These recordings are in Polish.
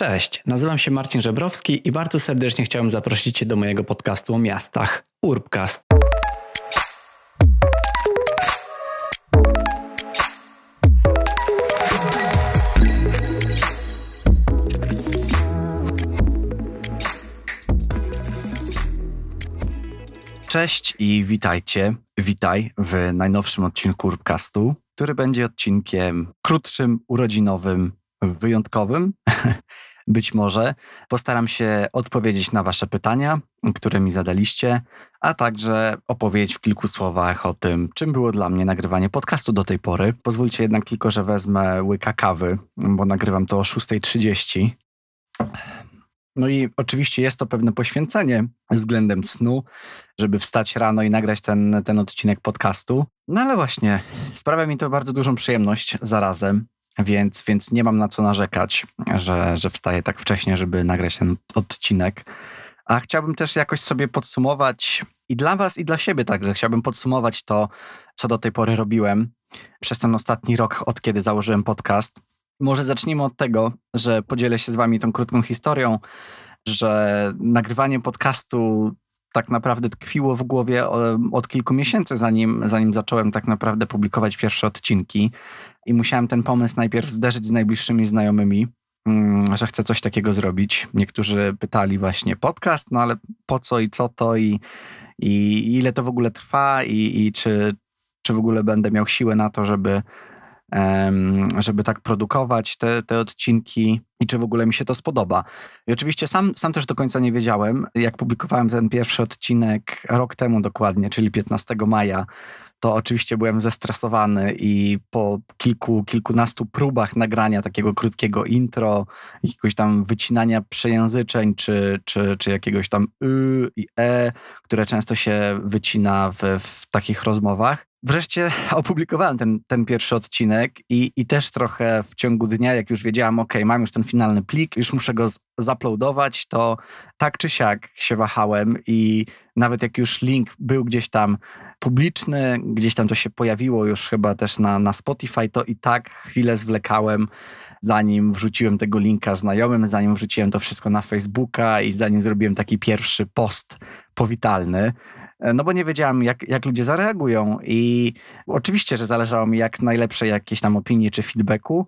Cześć, nazywam się Marcin Żebrowski i bardzo serdecznie chciałem zaprosić Cię do mojego podcastu o miastach Urbcast. Cześć i witajcie. Witaj w najnowszym odcinku Urbcastu, który będzie odcinkiem krótszym, urodzinowym, wyjątkowym. Być może postaram się odpowiedzieć na Wasze pytania, które mi zadaliście, a także opowiedzieć w kilku słowach o tym, czym było dla mnie nagrywanie podcastu do tej pory. Pozwólcie jednak tylko, że wezmę łyka kawy, bo nagrywam to o 6.30. No i oczywiście jest to pewne poświęcenie względem snu, żeby wstać rano i nagrać ten, ten odcinek podcastu. No ale właśnie, sprawia mi to bardzo dużą przyjemność zarazem, więc, więc nie mam na co narzekać, że, że wstaję tak wcześnie, żeby nagrać ten odcinek. A chciałbym też jakoś sobie podsumować i dla Was, i dla siebie także. Chciałbym podsumować to, co do tej pory robiłem przez ten ostatni rok, od kiedy założyłem podcast. Może zacznijmy od tego, że podzielę się z Wami tą krótką historią, że nagrywanie podcastu tak naprawdę tkwiło w głowie od kilku miesięcy, zanim, zanim zacząłem tak naprawdę publikować pierwsze odcinki. I musiałem ten pomysł najpierw zderzyć z najbliższymi znajomymi, mm, że chcę coś takiego zrobić. Niektórzy pytali właśnie podcast, no ale po co i co to i, i ile to w ogóle trwa i, i czy, czy w ogóle będę miał siłę na to, żeby żeby tak produkować te, te odcinki i czy w ogóle mi się to spodoba. I oczywiście sam, sam też do końca nie wiedziałem, jak publikowałem ten pierwszy odcinek rok temu dokładnie, czyli 15 maja, to oczywiście byłem zestresowany i po kilku, kilkunastu próbach nagrania takiego krótkiego intro, jakiegoś tam wycinania przejęzyczeń, czy, czy, czy jakiegoś tam y i e, które często się wycina w, w takich rozmowach, Wreszcie opublikowałem ten, ten pierwszy odcinek i, i też trochę w ciągu dnia, jak już wiedziałam, ok, mam już ten finalny plik, już muszę go zaploadować, to tak czy siak się wahałem i nawet jak już link był gdzieś tam publiczny, gdzieś tam to się pojawiło już chyba też na, na Spotify, to i tak chwilę zwlekałem, zanim wrzuciłem tego linka znajomym, zanim wrzuciłem to wszystko na Facebooka i zanim zrobiłem taki pierwszy post powitalny. E, no bo nie wiedziałam, jak, jak ludzie zareagują. I oczywiście, że zależało mi jak najlepszej jakiejś tam opinii czy feedbacku,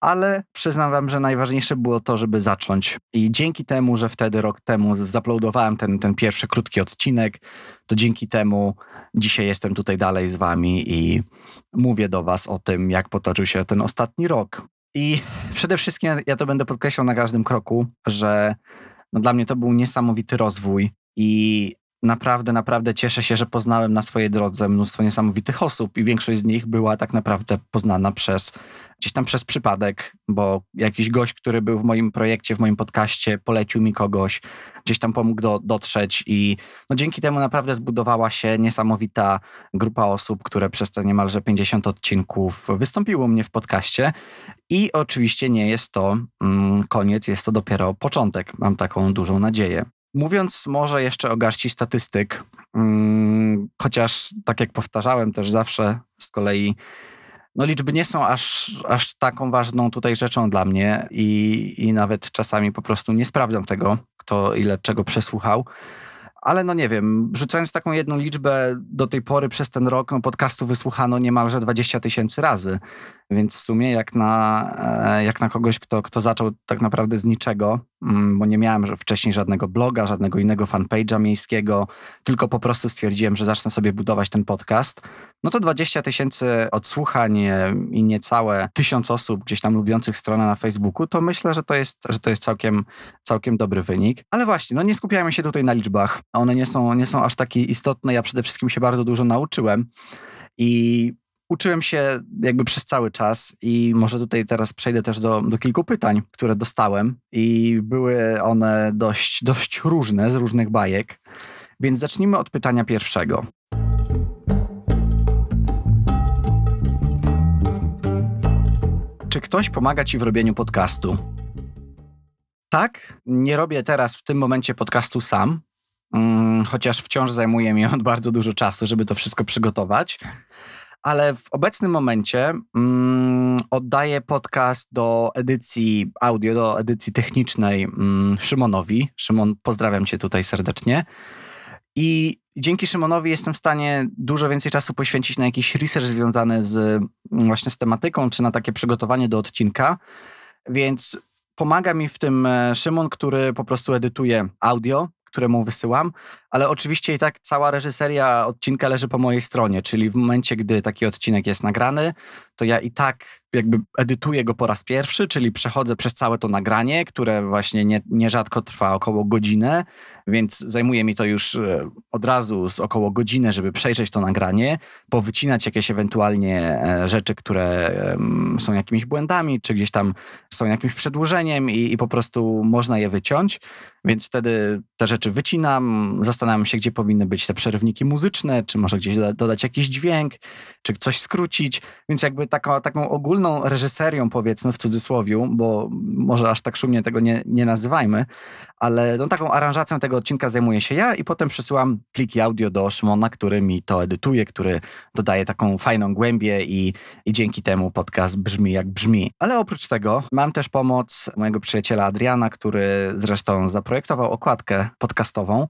ale przyznam wam, że najważniejsze było to, żeby zacząć. I dzięki temu, że wtedy rok temu zaploadowałem ten, ten pierwszy krótki odcinek, to dzięki temu dzisiaj jestem tutaj dalej z wami i mówię do was o tym, jak potoczył się ten ostatni rok. I przede wszystkim ja to będę podkreślał na każdym kroku, że no dla mnie to był niesamowity rozwój i naprawdę, naprawdę cieszę się, że poznałem na swojej drodze mnóstwo niesamowitych osób i większość z nich była tak naprawdę poznana przez gdzieś tam przez przypadek, bo jakiś gość, który był w moim projekcie, w moim podcaście, polecił mi kogoś, gdzieś tam pomógł do, dotrzeć i no dzięki temu naprawdę zbudowała się niesamowita grupa osób, które przez te niemalże 50 odcinków wystąpiło mnie w podcaście i oczywiście nie jest to mm, koniec, jest to dopiero początek, mam taką dużą nadzieję. Mówiąc może jeszcze o garści statystyk, hmm, chociaż tak jak powtarzałem też zawsze z kolei, no liczby nie są aż, aż taką ważną tutaj rzeczą dla mnie i, i nawet czasami po prostu nie sprawdzam tego, kto ile czego przesłuchał. Ale no nie wiem, rzucając taką jedną liczbę, do tej pory przez ten rok no, podcastu wysłuchano niemalże 20 tysięcy razy. Więc w sumie jak na, e, jak na kogoś, kto, kto zaczął tak naprawdę z niczego, mm, bo nie miałem wcześniej żadnego bloga, żadnego innego fanpage'a miejskiego, tylko po prostu stwierdziłem, że zacznę sobie budować ten podcast, no to 20 tysięcy odsłuchań e, i niecałe tysiąc osób gdzieś tam lubiących stronę na Facebooku, to myślę, że to jest, że to jest całkiem, całkiem dobry wynik. Ale właśnie, no nie skupiajmy się tutaj na liczbach. One nie są, nie są aż takie istotne. Ja przede wszystkim się bardzo dużo nauczyłem i uczyłem się jakby przez cały czas i może tutaj teraz przejdę też do, do kilku pytań, które dostałem i były one dość, dość różne, z różnych bajek. Więc zacznijmy od pytania pierwszego. Czy ktoś pomaga ci w robieniu podcastu? Tak, nie robię teraz w tym momencie podcastu sam, mm, chociaż wciąż zajmuje mi on bardzo dużo czasu, żeby to wszystko przygotować ale w obecnym momencie mm, oddaję podcast do edycji audio, do edycji technicznej mm, Szymonowi. Szymon, pozdrawiam cię tutaj serdecznie. I dzięki Szymonowi jestem w stanie dużo więcej czasu poświęcić na jakiś research związany z mm, właśnie z tematyką, czy na takie przygotowanie do odcinka. Więc pomaga mi w tym e, Szymon, który po prostu edytuje audio, któremu wysyłam, ale oczywiście i tak cała reżyseria odcinka leży po mojej stronie, czyli w momencie, gdy taki odcinek jest nagrany, to ja i tak jakby edytuję go po raz pierwszy, czyli przechodzę przez całe to nagranie, które właśnie nie, nierzadko trwa około godzinę, więc zajmuje mi to już e, od razu z około godziny, żeby przejrzeć to nagranie, powycinać jakieś ewentualnie e, rzeczy, które są jakimiś błędami, czy gdzieś tam są jakimś przedłużeniem i, i po prostu można je wyciąć, więc wtedy te rzeczy wycinam, zastanawiam się, gdzie powinny być te przerywniki muzyczne, czy może gdzieś dodać jakiś dźwięk, czy coś skrócić, więc jakby taka, taką ogólną reżyserią powiedzmy w cudzysłowiu, bo może aż tak szumnie tego nie, nie nazywajmy, ale no, taką aranżacją tego odcinka zajmuję się ja i potem przesyłam pliki audio do Szymona, który mi to edytuje, który dodaje taką fajną głębię i, i dzięki temu podcast brzmi jak brzmi. Ale oprócz tego mam też pomoc mojego przyjaciela Adriana, który zresztą zaprojektował okładkę podcastową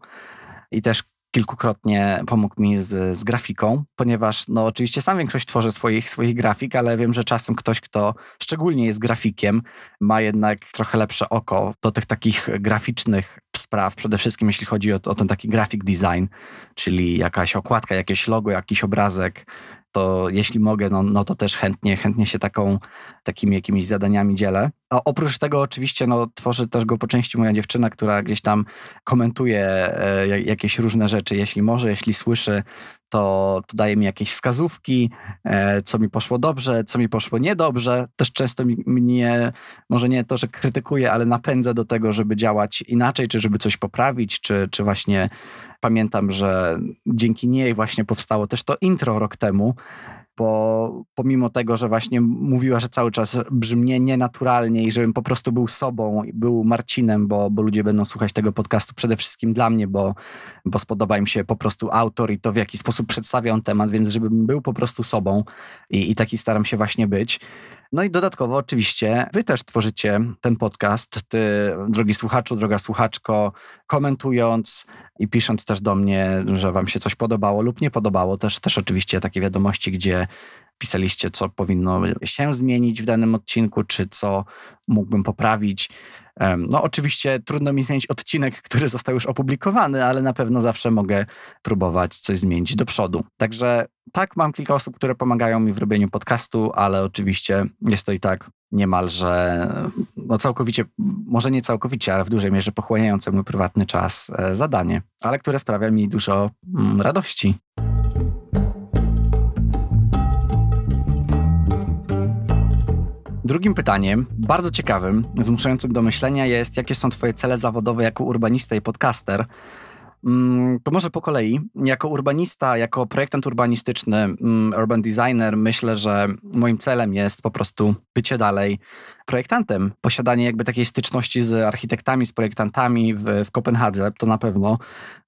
i też kilkukrotnie pomógł mi z, z grafiką, ponieważ no oczywiście sam większość tworzę swoich, swoich grafik, ale wiem, że czasem ktoś, kto szczególnie jest grafikiem, ma jednak trochę lepsze oko do tych takich graficznych spraw, przede wszystkim jeśli chodzi o, o ten taki graphic design, czyli jakaś okładka, jakieś logo, jakiś obrazek, to jeśli mogę, no, no to też chętnie, chętnie się taką, takimi jakimiś zadaniami dzielę. A oprócz tego oczywiście no, tworzy też go po części moja dziewczyna, która gdzieś tam komentuje e, jakieś różne rzeczy, jeśli może, jeśli słyszy, to, to daje mi jakieś wskazówki, e, co mi poszło dobrze, co mi poszło niedobrze. Też często mnie, może nie to, że krytykuje, ale napędza do tego, żeby działać inaczej, czy żeby coś poprawić, czy, czy właśnie pamiętam, że dzięki niej właśnie powstało też to intro rok temu, bo pomimo tego, że właśnie mówiła, że cały czas brzmi nienaturalnie i żebym po prostu był sobą, był Marcinem, bo, bo ludzie będą słuchać tego podcastu przede wszystkim dla mnie, bo, bo spodoba im się po prostu autor i to, w jaki sposób przedstawia on temat, więc żebym był po prostu sobą i, i taki staram się właśnie być. No i dodatkowo oczywiście wy też tworzycie ten podcast, ty, drogi słuchaczu, droga słuchaczko, komentując i pisząc też do mnie, że wam się coś podobało lub nie podobało. Też, też oczywiście takie wiadomości, gdzie pisaliście, co powinno się zmienić w danym odcinku, czy co mógłbym poprawić. No, oczywiście trudno mi zmienić odcinek, który został już opublikowany, ale na pewno zawsze mogę próbować coś zmienić do przodu. Także tak, mam kilka osób, które pomagają mi w robieniu podcastu, ale oczywiście jest to i tak niemalże, no całkowicie, może nie całkowicie, ale w dużej mierze pochłaniające mój prywatny czas e, zadanie, ale które sprawia mi dużo mm, radości. Drugim pytaniem, bardzo ciekawym, zmuszającym do myślenia jest, jakie są Twoje cele zawodowe jako urbanista i podcaster? Mm, to może po kolei. Jako urbanista, jako projektant urbanistyczny, mm, urban designer, myślę, że moim celem jest po prostu bycie dalej projektantem. Posiadanie jakby takiej styczności z architektami, z projektantami w, w Kopenhadze, to na pewno,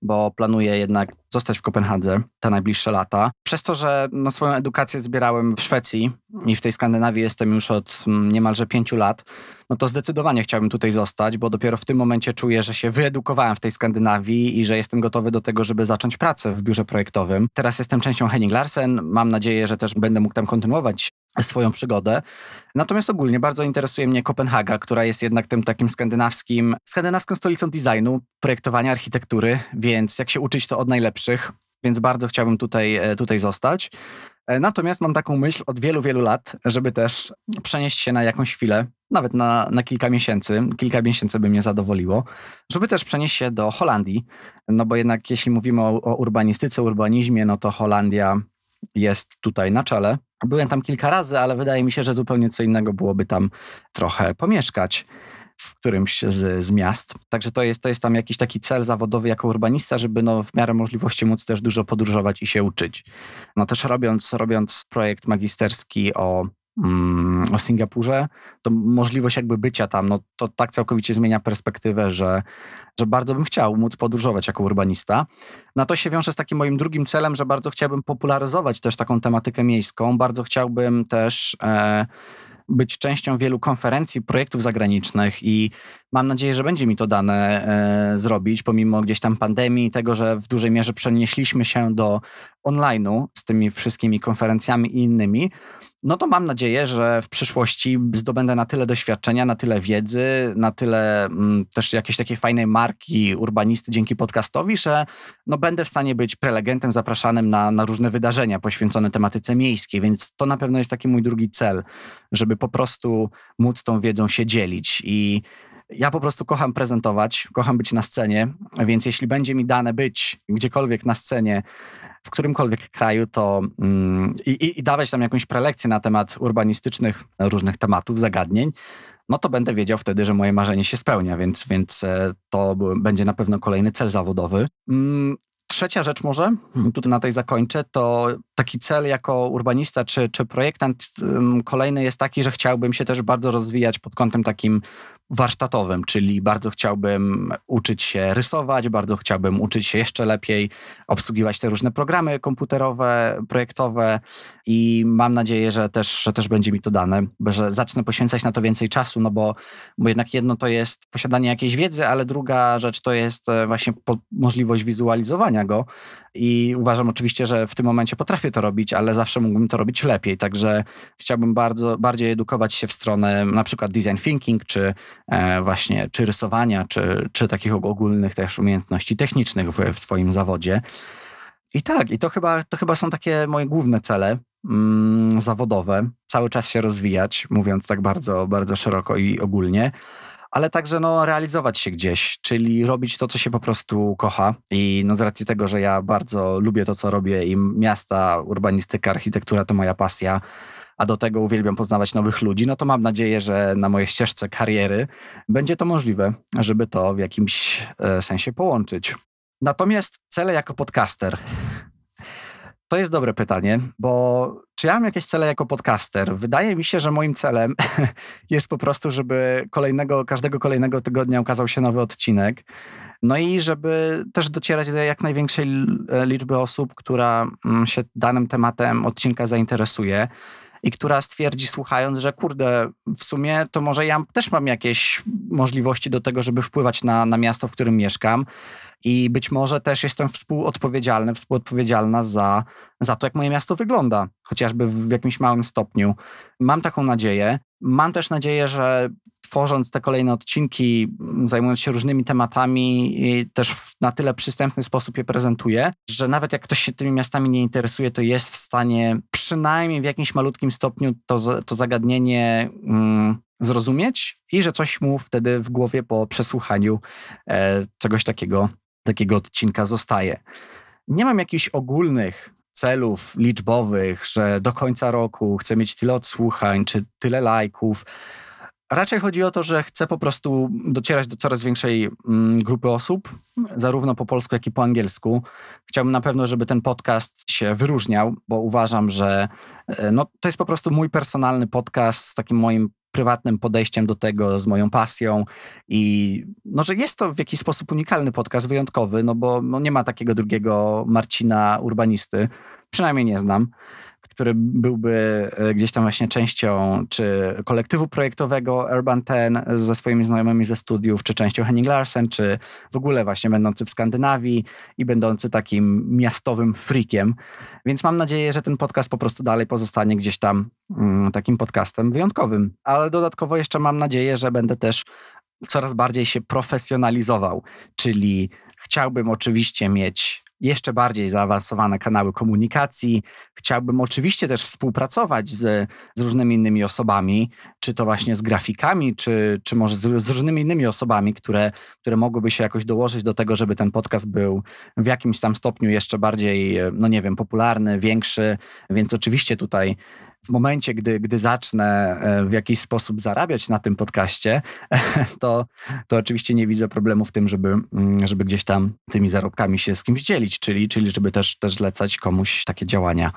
bo planuję jednak zostać w Kopenhadze te najbliższe lata. Przez to, że no, swoją edukację zbierałem w Szwecji i w tej Skandynawii jestem już od mm, niemalże pięciu lat, no to zdecydowanie chciałbym tutaj zostać, bo dopiero w tym momencie czuję, że się wyedukowałem w tej Skandynawii i że jestem gotowy do tego, żeby zacząć pracę w biurze projektowym. Teraz jestem częścią Henning Larsen. Mam nadzieję, że też będę mógł tam kontynuować swoją przygodę. Natomiast ogólnie bardzo interesuje mnie Kopenhaga, która jest jednak tym takim skandynawskim, skandynawską stolicą designu, projektowania architektury, więc jak się uczyć to od najlepszych, więc bardzo chciałbym tutaj, e, tutaj zostać. E, natomiast mam taką myśl od wielu, wielu lat, żeby też przenieść się na jakąś chwilę, nawet na, na kilka miesięcy, kilka miesięcy by mnie zadowoliło, żeby też przenieść się do Holandii, no bo jednak jeśli mówimy o, o urbanistyce, urbanizmie, no to Holandia jest tutaj na czele. Byłem tam kilka razy, ale wydaje mi się, że zupełnie co innego byłoby tam trochę pomieszkać w którymś z, z, miast. Także to jest, to jest tam jakiś taki cel zawodowy jako urbanista, żeby no w miarę możliwości móc też dużo podróżować i się uczyć. No też robiąc, robiąc projekt magisterski o o Singapurze, to możliwość jakby bycia tam, no to tak całkowicie zmienia perspektywę, że, że bardzo bym chciał móc podróżować jako urbanista. Na to się wiąże z takim moim drugim celem, że bardzo chciałbym popularyzować też taką tematykę miejską. Bardzo chciałbym też e, być częścią wielu konferencji, projektów zagranicznych i mam nadzieję, że będzie mi to dane e, zrobić, pomimo gdzieś tam pandemii, tego, że w dużej mierze przenieśliśmy się do online'u z tymi wszystkimi konferencjami i innymi, no to mam nadzieję, że w przyszłości zdobędę na tyle doświadczenia, na tyle wiedzy, na tyle mm, też jakiejś takiej fajnej marki urbanisty dzięki podcastowi, że no będę w stanie być prelegentem zapraszanym na, na różne wydarzenia poświęcone tematyce miejskiej, więc to na pewno jest taki mój drugi cel, żeby po prostu móc tą wiedzą się dzielić i ja po prostu kocham prezentować, kocham być na scenie, więc jeśli będzie mi dane być gdziekolwiek na scenie, w którymkolwiek kraju, to mm, i, i dawać tam jakąś prelekcję na temat urbanistycznych różnych tematów, zagadnień, no to będę wiedział wtedy, że moje marzenie się spełnia, więc, więc e, to będzie na pewno kolejny cel zawodowy. Mm, trzecia rzecz może, tutaj na tej zakończę, to taki cel jako urbanista czy, czy projektant kolejny jest taki, że chciałbym się też bardzo rozwijać pod kątem takim warsztatowym, czyli bardzo chciałbym uczyć się rysować, bardzo chciałbym uczyć się jeszcze lepiej obsługiwać te różne programy komputerowe, projektowe i mam nadzieję, że też, że też będzie mi to dane, że zacznę poświęcać na to więcej czasu, no bo, bo jednak jedno to jest posiadanie jakiejś wiedzy, ale druga rzecz to jest e, właśnie możliwość wizualizowania go i uważam oczywiście, że w tym momencie potrafię to robić, ale zawsze mógłbym to robić lepiej, także chciałbym bardzo, bardziej edukować się w stronę na przykład design thinking, czy właśnie, czy rysowania, czy, czy takich ogólnych też umiejętności technicznych w, w swoim zawodzie. I tak, i to chyba, to chyba są takie moje główne cele mm, zawodowe. Cały czas się rozwijać, mówiąc tak bardzo, bardzo szeroko i ogólnie ale także no, realizować się gdzieś, czyli robić to, co się po prostu kocha. I no, z racji tego, że ja bardzo lubię to, co robię i miasta, urbanistyka, architektura to moja pasja, a do tego uwielbiam poznawać nowych ludzi, no to mam nadzieję, że na mojej ścieżce kariery będzie to możliwe, żeby to w jakimś e, sensie połączyć. Natomiast cele jako podcaster. To jest dobre pytanie, bo czy ja mam jakieś cele jako podcaster? Wydaje mi się, że moim celem jest po prostu, żeby kolejnego, każdego kolejnego tygodnia ukazał się nowy odcinek. No i żeby też docierać do jak największej liczby osób, która mm, się danym tematem odcinka zainteresuje i która stwierdzi, słuchając, że kurde, w sumie to może ja też mam jakieś możliwości do tego, żeby wpływać na, na miasto, w którym mieszkam. I być może też jestem współodpowiedzialny, współodpowiedzialna za, za to, jak moje miasto wygląda, chociażby w jakimś małym stopniu. Mam taką nadzieję. Mam też nadzieję, że tworząc te kolejne odcinki, zajmując się różnymi tematami, też w na tyle przystępny sposób je prezentuję, że nawet jak ktoś się tymi miastami nie interesuje, to jest w stanie przynajmniej w jakimś malutkim stopniu to, to zagadnienie mm, zrozumieć i że coś mu wtedy w głowie po przesłuchaniu e, czegoś takiego, takiego odcinka zostaje. Nie mam jakichś ogólnych celów liczbowych, że do końca roku chcę mieć tyle odsłuchań czy tyle lajków. Raczej chodzi o to, że chcę po prostu docierać do coraz większej mm, grupy osób, zarówno po polsku, jak i po angielsku. Chciałbym na pewno, żeby ten podcast się wyróżniał, bo uważam, że e, no, to jest po prostu mój personalny podcast z takim moim prywatnym podejściem do tego, z moją pasją. I no, że jest to w jakiś sposób unikalny podcast, wyjątkowy, no bo no, nie ma takiego drugiego Marcina Urbanisty, przynajmniej nie znam który byłby e, gdzieś tam właśnie częścią czy kolektywu projektowego Urban Ten ze swoimi znajomymi ze studiów, czy częścią Henning Larsen, czy w ogóle właśnie będący w Skandynawii i będący takim miastowym freakiem. Więc mam nadzieję, że ten podcast po prostu dalej pozostanie gdzieś tam mm, takim podcastem wyjątkowym. Ale dodatkowo jeszcze mam nadzieję, że będę też coraz bardziej się profesjonalizował, czyli chciałbym oczywiście mieć jeszcze bardziej zaawansowane kanały komunikacji. Chciałbym oczywiście też współpracować z, z różnymi innymi osobami, czy to właśnie z grafikami, czy, czy może z, z, różnymi innymi osobami, które, które mogłyby się jakoś dołożyć do tego, żeby ten podcast był w jakimś tam stopniu jeszcze bardziej, no nie wiem, popularny, większy. Więc oczywiście tutaj w momencie, gdy, gdy zacznę e, w jakiś sposób zarabiać na tym podcaście, to, to oczywiście nie widzę problemu w tym, żeby, mm, żeby gdzieś tam tymi zarobkami się z kimś dzielić, czyli, czyli żeby też, też zlecać komuś takie działania.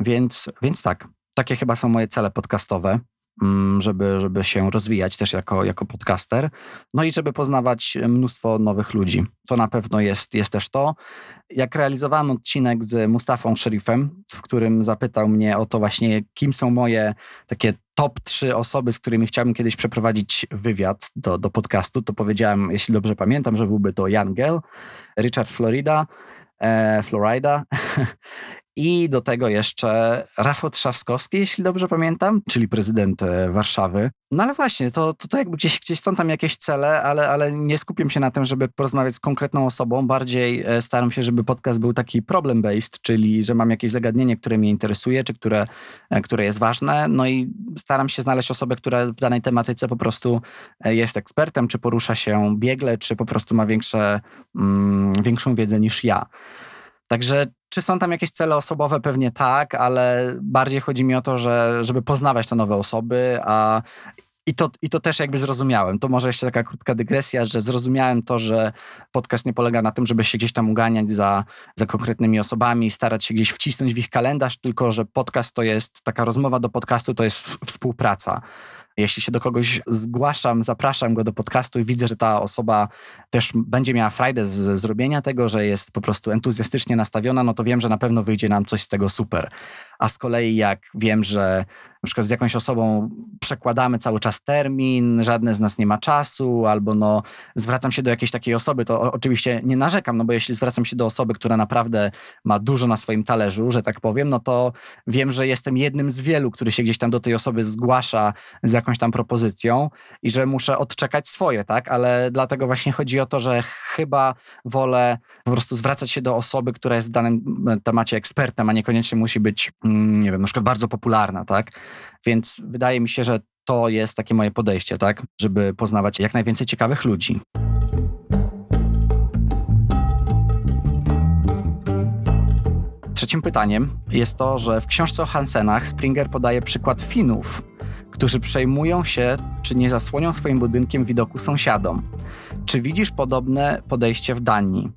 Więc, więc tak, takie chyba są moje cele podcastowe. Mm, żeby, żeby się rozwijać też jako, jako podcaster. No i żeby poznawać mnóstwo nowych ludzi. To na pewno jest, jest też to. Jak realizowałem odcinek z Mustafą Szerifem, w którym zapytał mnie o to właśnie, kim są moje takie top trzy osoby, z którymi chciałbym kiedyś przeprowadzić wywiad do, do podcastu, to powiedziałem, jeśli dobrze pamiętam, że byłby to Jan Gell, Richard Florida, e, Florida I do tego jeszcze Rafał Trzaskowski, jeśli dobrze pamiętam, czyli prezydent e, Warszawy. No ale właśnie, to, to, to jakby gdzieś, gdzieś są tam jakieś cele, ale, ale nie skupiam się na tym, żeby porozmawiać z konkretną osobą. Bardziej e, staram się, żeby podcast był taki problem-based, czyli że mam jakieś zagadnienie, które mnie interesuje, czy które, e, które jest ważne. No i staram się znaleźć osobę, która w danej tematyce po prostu jest ekspertem, czy porusza się biegle, czy po prostu ma większe, mm, większą wiedzę niż ja. Także czy są tam jakieś cele osobowe? Pewnie tak, ale bardziej chodzi mi o to, że, żeby poznawać te nowe osoby, a i to, I to też jakby zrozumiałem. To może jeszcze taka krótka dygresja, że zrozumiałem to, że podcast nie polega na tym, żeby się gdzieś tam uganiać za, za konkretnymi osobami, starać się gdzieś wcisnąć w ich kalendarz, tylko że podcast to jest taka rozmowa do podcastu, to jest współpraca. Jeśli się do kogoś zgłaszam, zapraszam go do podcastu i widzę, że ta osoba też będzie miała frajdę z zrobienia tego, że jest po prostu entuzjastycznie nastawiona, no to wiem, że na pewno wyjdzie nam coś z tego super. A z kolei jak wiem, że na przykład z jakąś osobą przekładamy cały czas termin, żadne z nas nie ma czasu, albo no zwracam się do jakiejś takiej osoby, to oczywiście nie narzekam, no bo jeśli zwracam się do osoby, która naprawdę ma dużo na swoim talerzu, że tak powiem, no to wiem, że jestem jednym z wielu, który się gdzieś tam do tej osoby zgłasza z jakąś tam propozycją i że muszę odczekać swoje, tak? Ale dlatego właśnie chodzi o to, że chyba wolę po prostu zwracać się do osoby, która jest w danym temacie ekspertem, a niekoniecznie musi być, mm, nie wiem, na przykład bardzo popularna, tak? Więc wydaje mi się, że to jest takie moje podejście, tak? Żeby poznawać jak najwięcej ciekawych ludzi. Trzecim pytaniem jest to, że w książce o Hansenach Springer podaje przykład Finów, którzy przejmują się, czy nie zasłonią swoim budynkiem widoku sąsiadom. Czy widzisz podobne podejście w Danii?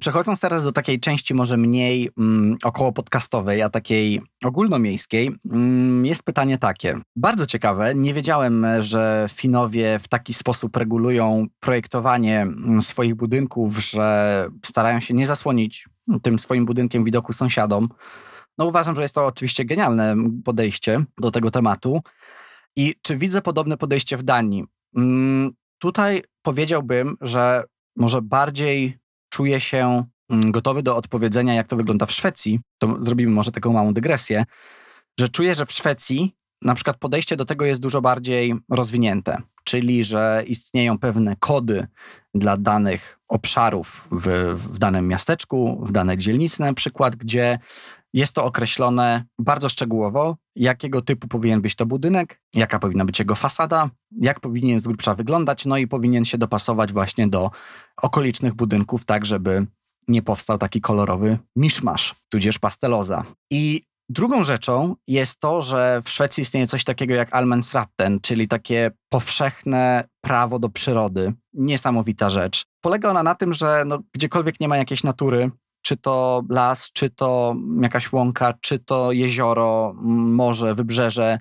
Przechodząc teraz do takiej części może mniej mm, około podcastowej, a takiej ogólnomiejskiej, mm, jest pytanie takie. Bardzo ciekawe, nie wiedziałem, że Finowie w taki sposób regulują projektowanie mm, swoich budynków, że starają się nie zasłonić tym swoim budynkiem widoku sąsiadom. No uważam, że jest to oczywiście genialne podejście do tego tematu. I czy widzę podobne podejście w Danii? Mm, tutaj powiedziałbym, że może bardziej czuję się mm, gotowy do odpowiedzenia, jak to wygląda w Szwecji. To zrobimy może taką małą dygresję, że czuję, że w Szwecji na przykład podejście do tego jest dużo bardziej rozwinięte, czyli że istnieją pewne kody dla danych obszarów w, w danym miasteczku, w danej dzielnicy na przykład, gdzie jest to określone bardzo szczegółowo, jakiego typu powinien być to budynek, jaka powinna być jego fasada, jak powinien z grubsza wyglądać, no i powinien się dopasować właśnie do okolicznych budynków, tak żeby nie powstał taki kolorowy miszmasz, tudzież pasteloza. I drugą rzeczą jest to, że w Szwecji istnieje coś takiego jak Allemansratten, czyli takie powszechne prawo do przyrody. Niesamowita rzecz. Polega ona na tym, że no, gdziekolwiek nie ma jakiejś natury, czy to las, czy to jakaś łąka, czy to jezioro, morze, wybrzeże,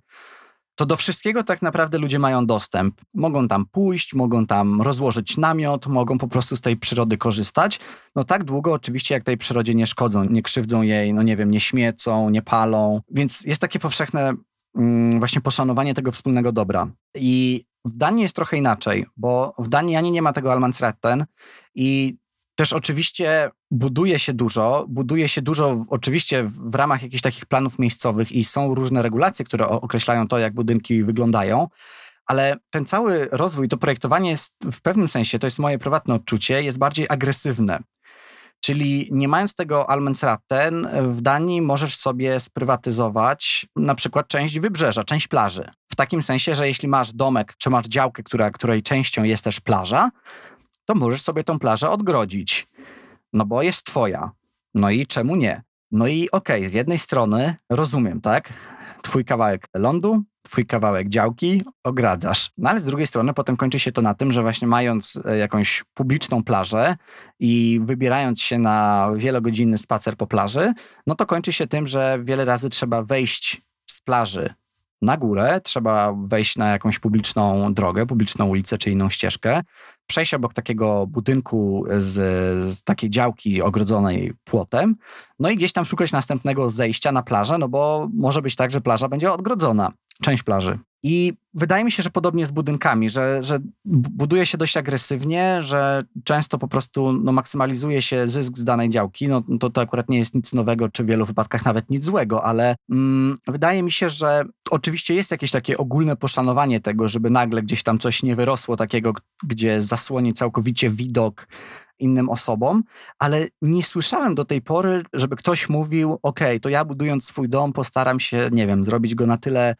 to do wszystkiego tak naprawdę ludzie mają dostęp. Mogą tam pójść, mogą tam rozłożyć namiot, mogą po prostu z tej przyrody korzystać. No tak długo oczywiście, jak tej przyrodzie nie szkodzą, nie krzywdzą jej, no nie wiem, nie śmiecą, nie palą. Więc jest takie powszechne mm, właśnie poszanowanie tego wspólnego dobra. I w Danii jest trochę inaczej, bo w Danii ani nie ma tego Almansretten i też oczywiście buduje się dużo, buduje się dużo oczywiście w ramach jakichś takich planów miejscowych i są różne regulacje, które określają to, jak budynki wyglądają, ale ten cały rozwój, to projektowanie jest w pewnym sensie, to jest moje prywatne odczucie, jest bardziej agresywne. Czyli nie mając tego Almensratten, w Danii możesz sobie sprywatyzować na przykład część wybrzeża, część plaży. W takim sensie, że jeśli masz domek, czy masz działkę, która, której częścią jest też plaża, to możesz sobie tą plażę odgrodzić, no bo jest twoja. No i czemu nie? No i okej, okay, z jednej strony rozumiem, tak? Twój kawałek lądu, twój kawałek działki ogradzasz. No ale z drugiej strony potem kończy się to na tym, że właśnie mając e, jakąś publiczną plażę i wybierając się na wielogodzinny spacer po plaży, no to kończy się tym, że wiele razy trzeba wejść z z plaży na górę, trzeba wejść na jakąś publiczną drogę, publiczną ulicę czy inną ścieżkę, przejść obok takiego budynku z, z takiej działki ogrodzonej płotem, no i gdzieś tam szukać następnego zejścia na plażę, no bo może być tak, że plaża będzie odgrodzona, część plaży. I wydaje mi się, że podobnie z budynkami, że, że buduje się dość agresywnie, że często po prostu no, maksymalizuje się zysk z danej działki. No, to, to akurat nie jest nic nowego, czy w wielu wypadkach nawet nic złego, ale mm, wydaje mi się, że oczywiście jest jakieś takie ogólne poszanowanie tego, żeby nagle gdzieś tam coś nie wyrosło takiego, gdzie zasłoni całkowicie widok innym osobom, ale nie słyszałem do tej pory, żeby ktoś mówił: OK, to ja budując swój dom, postaram się, nie wiem, zrobić go na tyle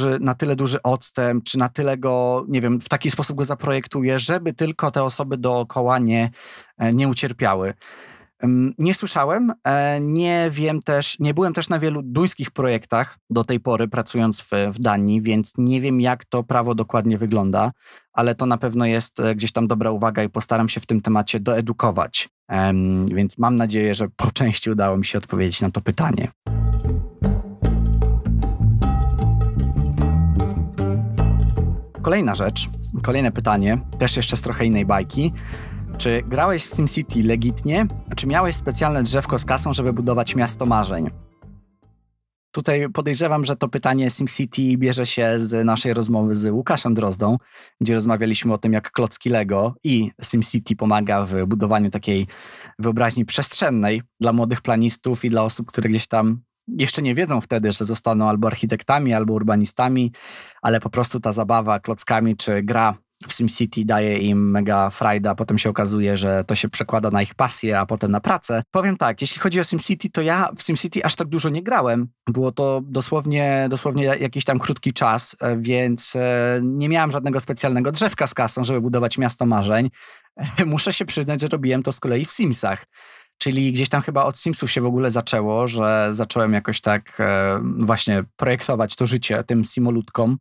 że na tyle duży odstęp, czy na tyle go, nie wiem, w taki sposób go zaprojektuję, żeby tylko te osoby dookoła nie, e, nie ucierpiały. Nie słyszałem, e, nie wiem też, nie byłem też na wielu duńskich projektach do tej pory, pracując w, w Danii, więc nie wiem, jak to prawo dokładnie wygląda, ale to na pewno jest e, gdzieś tam dobra uwaga i postaram się w tym temacie doedukować. Więc mam nadzieję, że po części udało mi się odpowiedzieć na to pytanie. Kolejna rzecz, kolejne pytanie, też jeszcze z trochę innej bajki. Czy grałeś w SimCity legitnie? Czy miałeś specjalne drzewko z kasą, żeby budować miasto marzeń? Tutaj podejrzewam, że to pytanie SimCity bierze się z naszej rozmowy z Łukaszem Drozdą, gdzie rozmawialiśmy o tym, jak klocki Lego i SimCity pomaga w budowaniu takiej wyobraźni przestrzennej dla młodych planistów i dla osób, które gdzieś tam jeszcze nie wiedzą wtedy, że zostaną albo architektami, albo urbanistami, ale po prostu ta zabawa klockami czy gra w SimCity daje im mega frajda, potem się okazuje, że to się przekłada na ich pasję, a potem na pracę. Powiem tak, jeśli chodzi o SimCity, to ja w SimCity aż tak dużo nie grałem. Było to dosłownie, dosłownie jakiś tam krótki czas, e, więc e, nie miałem żadnego specjalnego drzewka z kasą, żeby budować miasto marzeń. Muszę się przyznać, że robiłem to z kolei w Simsach. Czyli gdzieś tam chyba od Simsów się w ogóle zaczęło, że zacząłem jakoś tak e, właśnie projektować to życie tym simolutkom.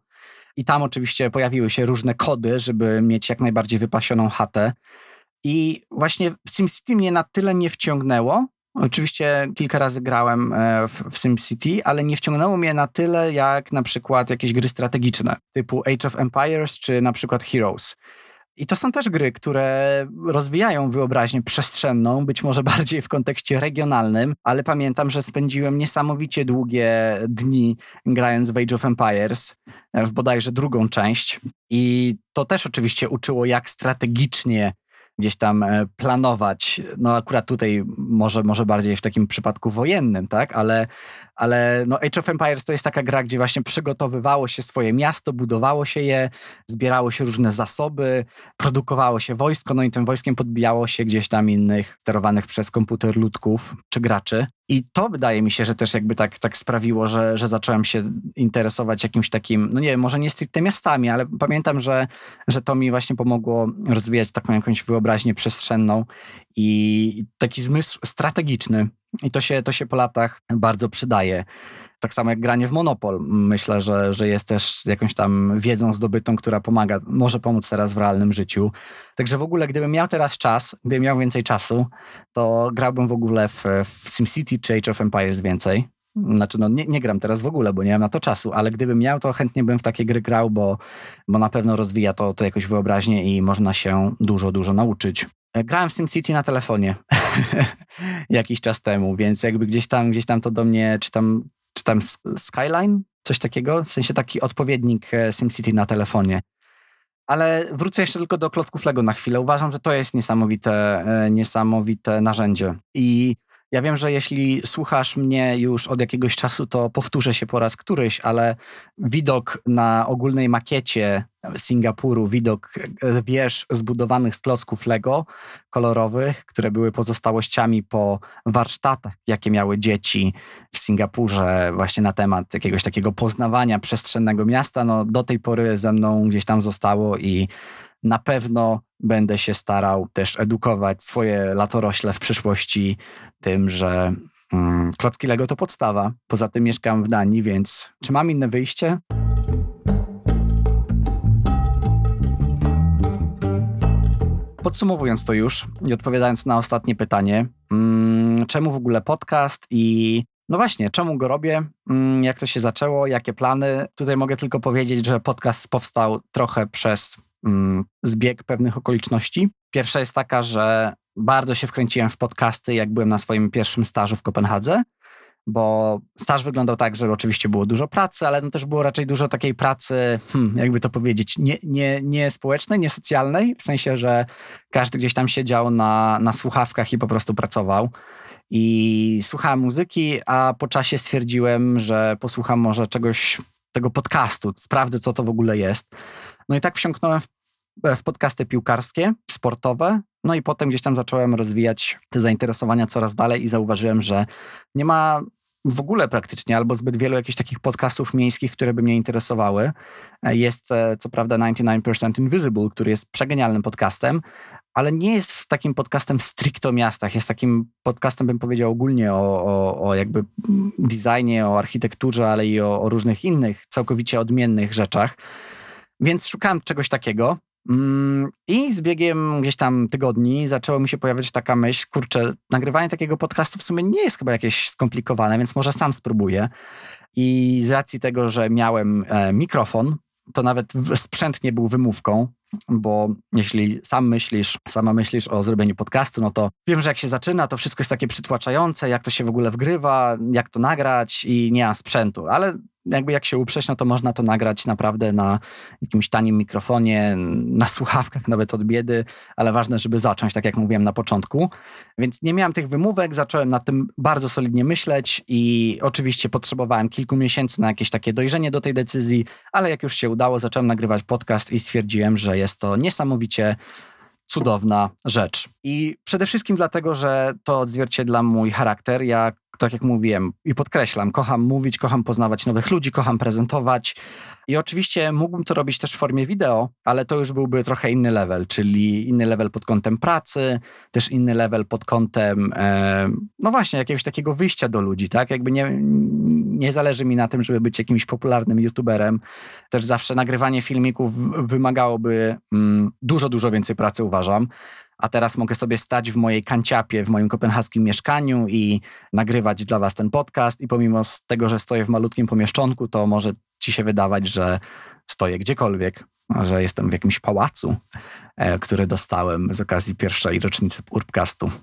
I tam oczywiście pojawiły się różne kody, żeby mieć jak najbardziej wypasioną chatę. I właśnie SimCity mnie na tyle nie wciągnęło. Oczywiście kilka razy grałem e, w, w SimCity, ale nie wciągnęło mnie na tyle jak na przykład jakieś gry strategiczne typu Age of Empires czy na przykład Heroes. I to są też gry, które rozwijają wyobraźnię przestrzenną, być może bardziej w kontekście regionalnym, ale pamiętam, że spędziłem niesamowicie długie dni grając w Age of Empires, w bodajże drugą część. I to też oczywiście uczyło, jak strategicznie gdzieś tam e, planować. No akurat tutaj może, może bardziej w takim przypadku wojennym, tak? Ale, ale no Age of Empires to jest taka gra, gdzie właśnie przygotowywało się swoje miasto, budowało się je, zbierało się różne zasoby, produkowało się wojsko, no i tym wojskiem podbijało się gdzieś tam innych sterowanych przez komputer ludków czy graczy. I to wydaje mi się, że też jakby tak, tak sprawiło, że, że zacząłem się interesować jakimś takim, no nie wiem, może nie stricte miastami, ale pamiętam, że, że to mi właśnie pomogło rozwijać taką jakąś wyobraźnię przestrzenną i taki zmysł strategiczny. I to się, to się po latach bardzo przydaje. Tak samo jak granie w Monopol. Myślę, że, że jest też jakąś tam wiedzą zdobytą, która pomaga, może pomóc teraz w realnym życiu. Także w ogóle, gdybym miał teraz czas, gdybym miał więcej czasu, to grałbym w ogóle w, w SimCity czy Age of Empires więcej. Znaczy, no nie, nie, gram teraz w ogóle, bo nie mam na to czasu, ale gdybym miał, to chętnie bym w takie gry grał, bo, bo na pewno rozwija to, to jakoś wyobraźnię i można się dużo, dużo nauczyć. E, grałem w SimCity na telefonie jakiś czas temu, więc jakby gdzieś tam, gdzieś tam to do mnie, czy tam, czy tam Skyline, coś takiego, w sensie taki odpowiednik e, SimCity na telefonie. Ale wrócę jeszcze tylko do klocków Lego na chwilę. Uważam, że to jest niesamowite, e, niesamowite narzędzie. I ja wiem, że jeśli słuchasz mnie już od jakiegoś czasu, to powtórzę się po raz któryś, ale widok na ogólnej makiecie Singapuru, widok wież zbudowanych z klocków Lego kolorowych, które były pozostałościami po warsztatach, jakie miały dzieci w Singapurze właśnie na temat jakiegoś takiego poznawania przestrzennego miasta, no do tej pory ze mną gdzieś tam zostało i na pewno będę się starał też edukować swoje latorośle w przyszłości tym, że mm, klocki Lego to podstawa. Poza tym mieszkam w Danii, więc czy mam inne wyjście? Podsumowując to już i odpowiadając na ostatnie pytanie, mm, czemu w ogóle podcast i No właśnie, czemu go robię? Mm, jak to się zaczęło? Jakie plany? Tutaj mogę tylko powiedzieć, że podcast powstał trochę przez zbieg pewnych okoliczności. Pierwsza jest taka, że bardzo się wkręciłem w podcasty, jak byłem na swoim pierwszym stażu w Kopenhadze bo staż wyglądał tak, że oczywiście było dużo pracy, ale no też było raczej dużo takiej pracy, hmm, jakby to powiedzieć, nie, nie, nie społecznej, nie socjalnej, w sensie, że każdy gdzieś tam siedział na, na słuchawkach i po prostu pracował. I słuchałem muzyki, a po czasie stwierdziłem, że posłucham może czegoś, tego podcastu, sprawdzę, co to w ogóle jest. No i tak wsiąknąłem w, w podcasty piłkarskie, sportowe, no i potem gdzieś tam zacząłem rozwijać te zainteresowania coraz dalej i zauważyłem, że nie ma w ogóle praktycznie, albo zbyt wielu jakichś takich podcastów miejskich, które by mnie interesowały. E, jest e, co prawda 99% Invisible, który jest przegenialnym podcastem, ale nie jest takim podcastem stricte o miastach. Jest takim podcastem, bym powiedział, ogólnie o, o, o jakby designie, o architekturze, ale i o, o różnych innych, całkowicie odmiennych rzeczach. Więc szukałem czegoś takiego. Mm, I z biegiem gdzieś tam tygodni zaczęło mi się pojawiać taka myśl, kurczę, nagrywanie takiego podcastu w sumie nie jest chyba jakieś skomplikowane, więc może sam spróbuję. I z racji tego, że miałem e, mikrofon, to nawet sprzęt nie był wymówką, bo jeśli sam myślisz, sama myślisz o zrobieniu podcastu, no to wiem, że jak się zaczyna, to wszystko jest takie przytłaczające, jak to się w ogóle wgrywa, jak to nagrać i nie ma sprzętu, ale jakby jak się uprzeć, no to można to nagrać naprawdę na jakimś tanim mikrofonie, na słuchawkach nawet od biedy, ale ważne, żeby zacząć, tak jak mówiłem na początku. Więc nie miałem tych wymówek, zacząłem nad tym bardzo solidnie myśleć i oczywiście potrzebowałem kilku miesięcy na jakieś takie dojrzenie do tej decyzji, ale jak już się udało, zacząłem nagrywać podcast i stwierdziłem, że jest to niesamowicie cudowna rzecz. I przede wszystkim dlatego, że to odzwierciedla mój charakter. Ja tak jak mówiłem i podkreślam, kocham mówić, kocham poznawać nowych ludzi, kocham prezentować. I oczywiście mógłbym to robić też w formie wideo, ale to już byłby trochę inny level, czyli inny level pod kątem pracy, też inny level pod kątem, e, no właśnie, jakiegoś takiego wyjścia do ludzi, tak? Jakby nie, nie zależy mi na tym, żeby być jakimś popularnym youtuberem. Też zawsze nagrywanie filmików wymagałoby mm, dużo, dużo więcej pracy, uważam a teraz mogę sobie stać w mojej kanciapie, w moim kopenhaskim mieszkaniu i nagrywać dla Was ten podcast. I pomimo tego, że stoję w malutkim pomieszczonku, to może Ci się wydawać, że stoję gdziekolwiek, że jestem w jakimś pałacu, e, który dostałem z okazji pierwszej rocznicy Urbcastu.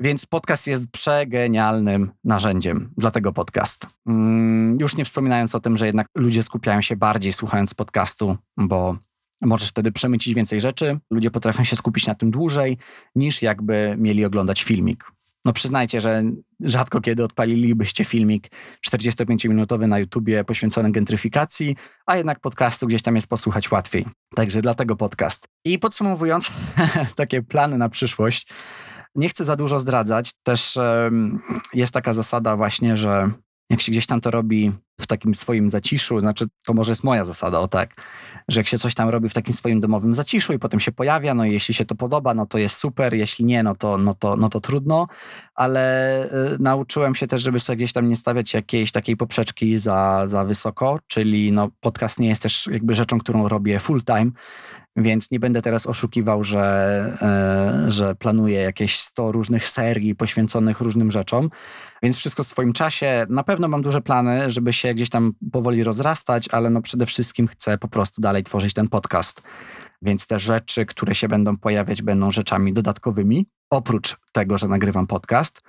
Więc podcast jest przegenialnym narzędziem dla tego podcast. Mm, już nie wspominając o tym, że jednak ludzie skupiają się bardziej słuchając podcastu, bo Możesz wtedy przemycić więcej rzeczy, ludzie potrafią się skupić na tym dłużej, niż jakby mieli oglądać filmik. No przyznajcie, że rzadko kiedy odpalilibyście filmik 45-minutowy na YouTubie poświęcony gentryfikacji, a jednak podcastu gdzieś tam jest posłuchać łatwiej. Także dlatego podcast. I podsumowując, takie plany na przyszłość. Nie chcę za dużo zdradzać. Też jest taka zasada właśnie, że jak się gdzieś tam to robi w takim swoim zaciszu, znaczy to może jest moja zasada, o tak, że jak się coś tam robi w takim swoim domowym zaciszu i potem się pojawia, no i jeśli się to podoba, no to jest super, jeśli nie, no to, no to, no to trudno, ale y, nauczyłem się też, żeby sobie gdzieś tam nie stawiać jakiejś takiej poprzeczki za, za wysoko, czyli no podcast nie jest też jakby rzeczą, którą robię full time, więc nie będę teraz oszukiwał, że, e, że planuję jakieś 100 różnych serii poświęconych różnym rzeczom. Więc wszystko w swoim czasie. Na pewno mam duże plany, żeby się gdzieś tam powoli rozrastać, ale no przede wszystkim chcę po prostu dalej tworzyć ten podcast. Więc te rzeczy, które się będą pojawiać, będą rzeczami dodatkowymi. Oprócz tego, że nagrywam podcast,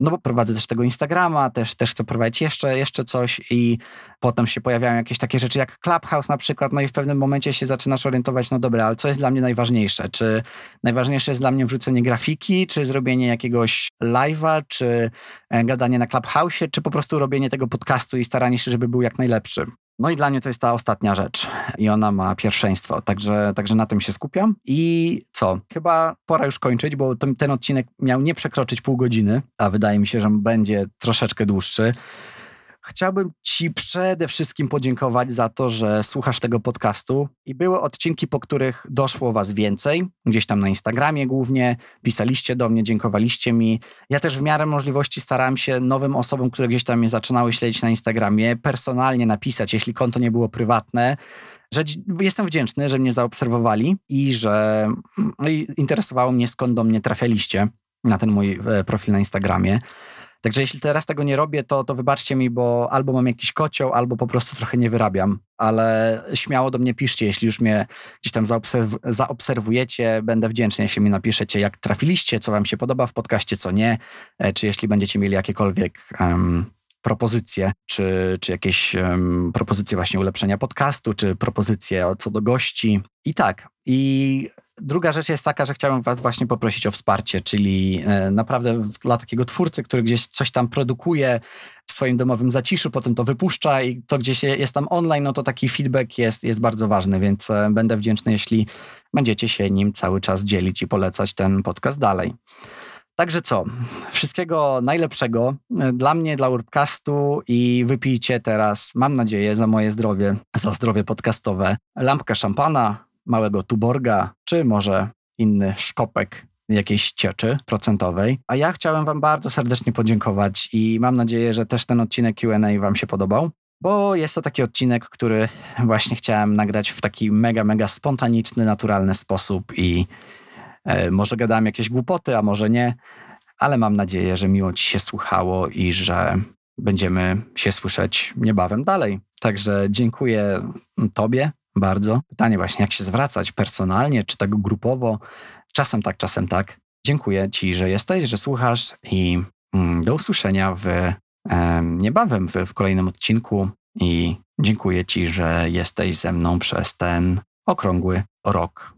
no bo prowadzę też tego Instagrama, też, też chcę prowadzić jeszcze, jeszcze coś i potem się pojawiają jakieś takie rzeczy jak Clubhouse na przykład, no i w pewnym momencie się zaczynasz orientować, no dobra, ale co jest dla mnie najważniejsze? Czy najważniejsze jest dla mnie wrzucenie grafiki, czy zrobienie jakiegoś live'a, czy e, gadanie na Clubhouse, czy po prostu robienie tego podcastu i staranie się, żeby był jak najlepszy? No i dla mnie to jest ta ostatnia rzecz i ona ma pierwszeństwo, także, także na tym się skupiam. I co? Chyba pora już kończyć, bo ten, ten odcinek miał nie przekroczyć pół godziny, a wydaje mi się, że będzie troszeczkę dłuższy. Chciałbym Ci przede wszystkim podziękować za to, że słuchasz tego podcastu i były odcinki, po których doszło Was więcej, gdzieś tam na Instagramie głównie, pisaliście do mnie, dziękowaliście mi. Ja też w miarę możliwości starałem się nowym osobom, które gdzieś tam mnie zaczynały śledzić na Instagramie, personalnie napisać, jeśli konto nie było prywatne, że jestem wdzięczny, że mnie zaobserwowali i że no interesowało mnie, skąd do mnie trafialiście na ten mój e, profil na Instagramie. Także jeśli teraz tego nie robię, to, to wybaczcie mi, bo albo mam jakiś kocioł, albo po prostu trochę nie wyrabiam. Ale śmiało do mnie piszcie, jeśli już mnie gdzieś tam zaobserw zaobserwujecie, będę wdzięczny, jeśli mi napiszecie, jak trafiliście, co wam się podoba w podcaście, co nie, e, czy jeśli będziecie mieli jakiekolwiek um, propozycje, czy, czy jakieś um, propozycje właśnie ulepszenia podcastu, czy propozycje co do gości. I tak. I druga rzecz jest taka, że chciałem Was właśnie poprosić o wsparcie, czyli e, naprawdę dla takiego twórcy, który gdzieś coś tam produkuje w swoim domowym zaciszu, potem to wypuszcza i to gdzieś jest tam online, no to taki feedback jest, jest bardzo ważny, więc e, będę wdzięczny, jeśli będziecie się nim cały czas dzielić i polecać ten podcast dalej. Także co? Wszystkiego najlepszego e, dla mnie, dla Urbcastu i wypijcie teraz, mam nadzieję, za moje zdrowie, za zdrowie podcastowe, lampkę szampana, małego tuborga, czy może inny szkopek jakiejś cieczy procentowej. A ja chciałem Wam bardzo serdecznie podziękować i mam nadzieję, że też ten odcinek QA Wam się podobał, bo jest to taki odcinek, który właśnie chciałem nagrać w taki mega, mega spontaniczny, naturalny sposób i może gadałem jakieś głupoty, a może nie, ale mam nadzieję, że miło Ci się słuchało i że będziemy się słyszeć niebawem dalej. Także dziękuję Tobie bardzo. Pytanie właśnie, jak się zwracać personalnie, czy tak grupowo? Czasem tak, czasem tak. Dziękuję Ci, że jesteś, że słuchasz i mm, do usłyszenia w, niebawem w, w kolejnym odcinku i dziękuję Ci, że jesteś ze mną przez ten okrągły rok